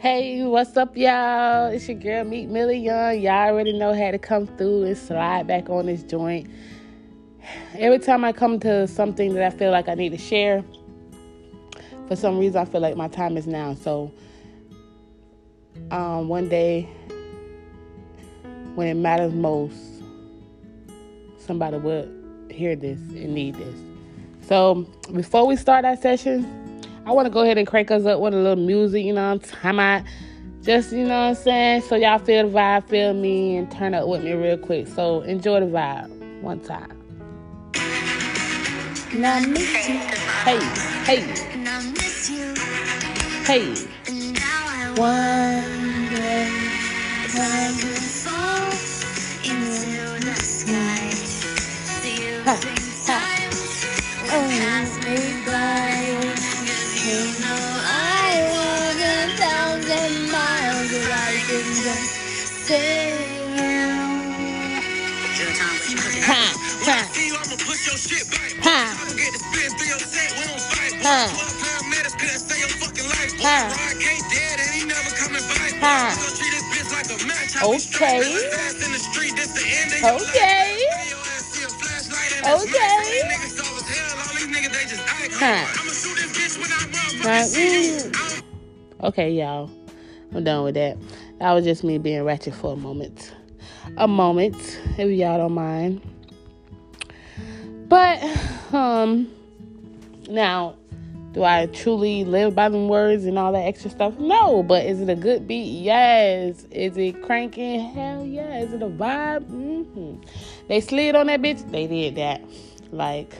Hey, what's up, y'all? It's your girl, Meet Millie Young. Y'all already know how to come through and slide back on this joint. Every time I come to something that I feel like I need to share, for some reason I feel like my time is now. So, um, one day when it matters most, somebody will hear this and need this. So, before we start our session, I want to go ahead and crank us up with a little music, you know what I'm talking Just, you know what I'm saying? So y'all feel the vibe, feel me, and turn up with me real quick. So enjoy the vibe one time. Now I miss you. Hey, hey. Hey. One day, time to fall into the sky. Ha, ha. Okay. Okay. Okay. Mm. Okay, y'all. I'm done with that. That was just me being ratchet for a moment. A moment, if y'all don't mind. But, um, now, do I truly live by them words and all that extra stuff? No, but is it a good beat? Yes. Is it cranking? Hell yeah. Is it a vibe? Mm-hmm. They slid on that bitch. They did that. Like,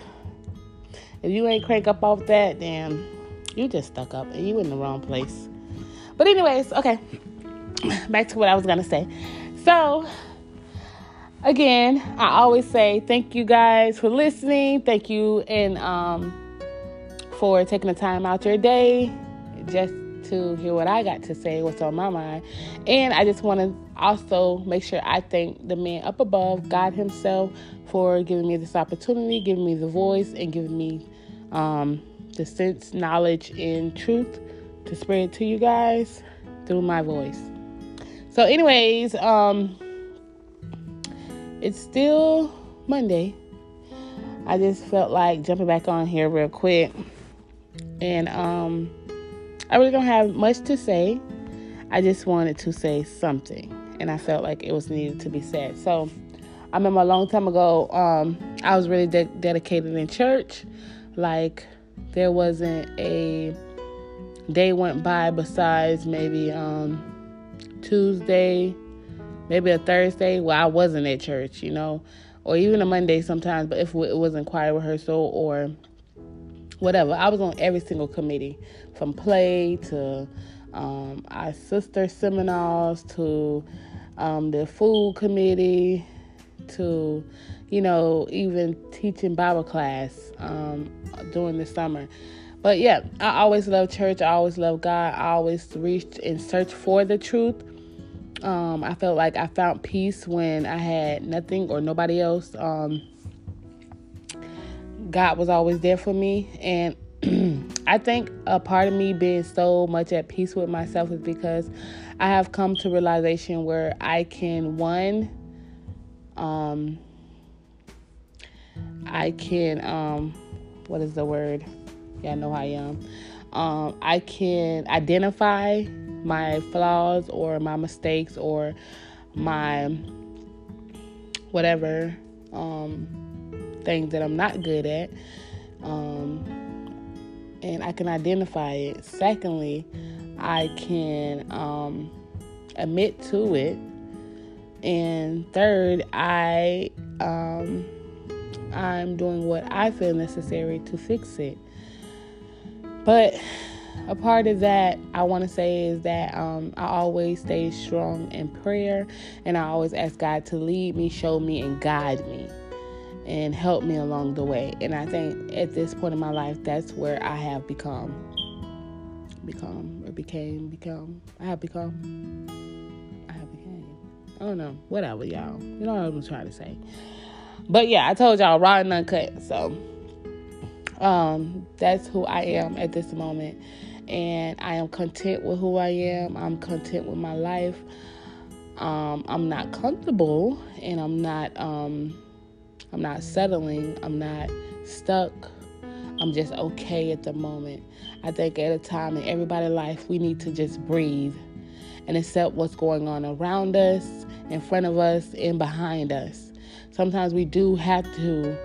if you ain't crank up off that, then you just stuck up and you in the wrong place. But anyways, okay. Back to what I was gonna say. So again, I always say thank you guys for listening. Thank you and um for taking the time out your day just to hear what I got to say, what's on my mind. And I just want to also make sure I thank the man up above, God Himself, for giving me this opportunity, giving me the voice, and giving me um, the sense, knowledge, and truth to spread it to you guys through my voice. So, anyways, um, it's still Monday. I just felt like jumping back on here real quick. And um, I really don't have much to say. I just wanted to say something. And I felt like it was needed to be said. So I remember a long time ago, um, I was really de- dedicated in church. Like there wasn't a day went by besides maybe um, Tuesday, maybe a Thursday. Well, I wasn't at church, you know, or even a Monday sometimes. But if it wasn't choir rehearsal or whatever, I was on every single committee, from play to um, our sister seminars to um, the food committee to you know, even teaching Bible class um, during the summer. But yeah, I always love church. I always love God. I always reached and searched for the truth. Um, I felt like I found peace when I had nothing or nobody else. Um, God was always there for me. And I think a part of me being so much at peace with myself is because I have come to realization where I can, one, um, I can um what is the word? Yeah, I know I am. Um, I can identify my flaws or my mistakes or my whatever um, things that I'm not good at. Um, and I can identify it. Secondly, I can um, admit to it. And third, I um, I'm doing what I feel necessary to fix it. But a part of that I want to say is that um, I always stay strong in prayer and I always ask God to lead me, show me, and guide me and help me along the way. And I think at this point in my life, that's where I have become. Become or became, become. I have become. I have became. I don't know. Whatever, y'all. You know what I'm trying to say. But yeah, I told y'all raw and uncut. So um, that's who I am at this moment. and I am content with who I am. I'm content with my life. Um, I'm not comfortable, and I'm not. Um, I'm not settling. I'm not stuck. I'm just okay at the moment. I think at a time in everybody's life, we need to just breathe and accept what's going on around us, in front of us, and behind us. Sometimes we do have to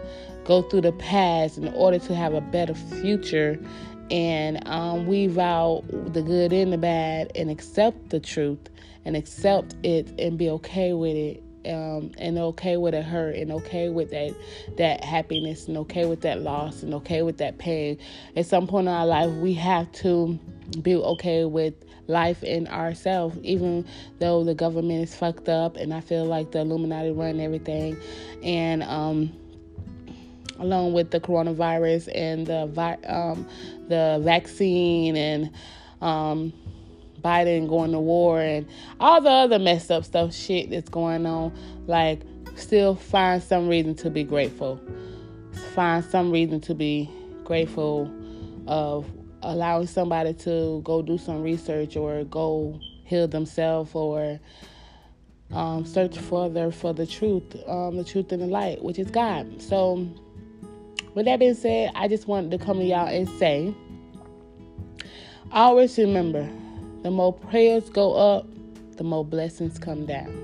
go through the past in order to have a better future and um, weave out the good and the bad and accept the truth and accept it and be okay with it um, and okay with a hurt and okay with that that happiness and okay with that loss and okay with that pain. At some point in our life, we have to be okay with life and ourselves, even though the government is fucked up and I feel like the Illuminati run everything, and um, along with the coronavirus and the vi- um, the vaccine and um, Biden going to war and all the other messed up stuff, shit that's going on, like, still find some reason to be grateful. Find some reason to be grateful of allowing somebody to go do some research or go heal themselves or um, search further for the truth, um, the truth and the light, which is God. So, with that being said, I just wanted to come to y'all and say, always remember the more prayers go up, the more blessings come down.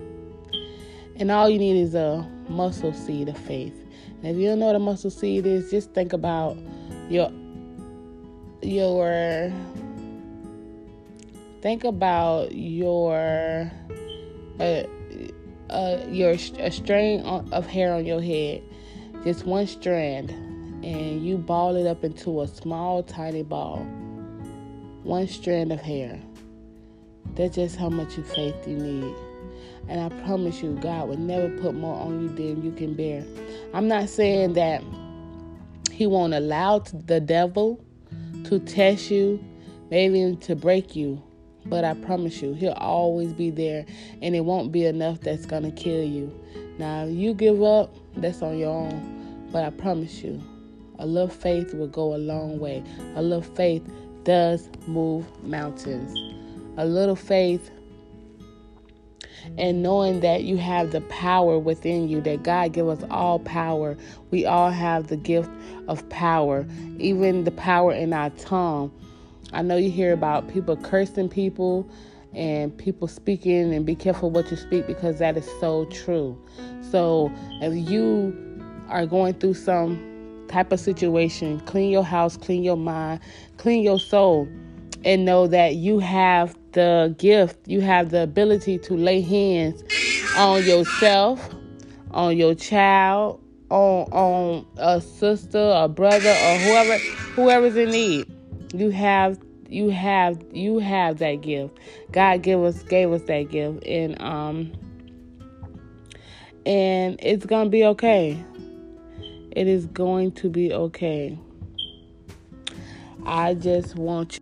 And all you need is a muscle seed of faith. And if you don't know what a muscle seed is, just think about your your think about your uh, uh, your a strand of hair on your head, just one strand, and you ball it up into a small, tiny ball. One strand of hair. That's just how much faith you need. And I promise you, God will never put more on you than you can bear. I'm not saying that He won't allow the devil to test you, maybe to break you. But I promise you, He'll always be there, and it won't be enough that's going to kill you. Now, you give up, that's on your own. But I promise you, a little faith will go a long way. A little faith does move mountains. A little faith and knowing that you have the power within you that god give us all power. We all have the gift of power even the power in our tongue. I know you hear about people cursing people and people speaking and be careful what you speak because that is so true. So if you are going through some type of situation clean your house clean your mind clean your soul and know that you have the gift, you have the ability to lay hands on yourself, on your child, on on a sister, a brother, or whoever whoever's in need. You have you have you have that gift. God gave us gave us that gift and um and it's gonna be okay. It is going to be okay. I just want you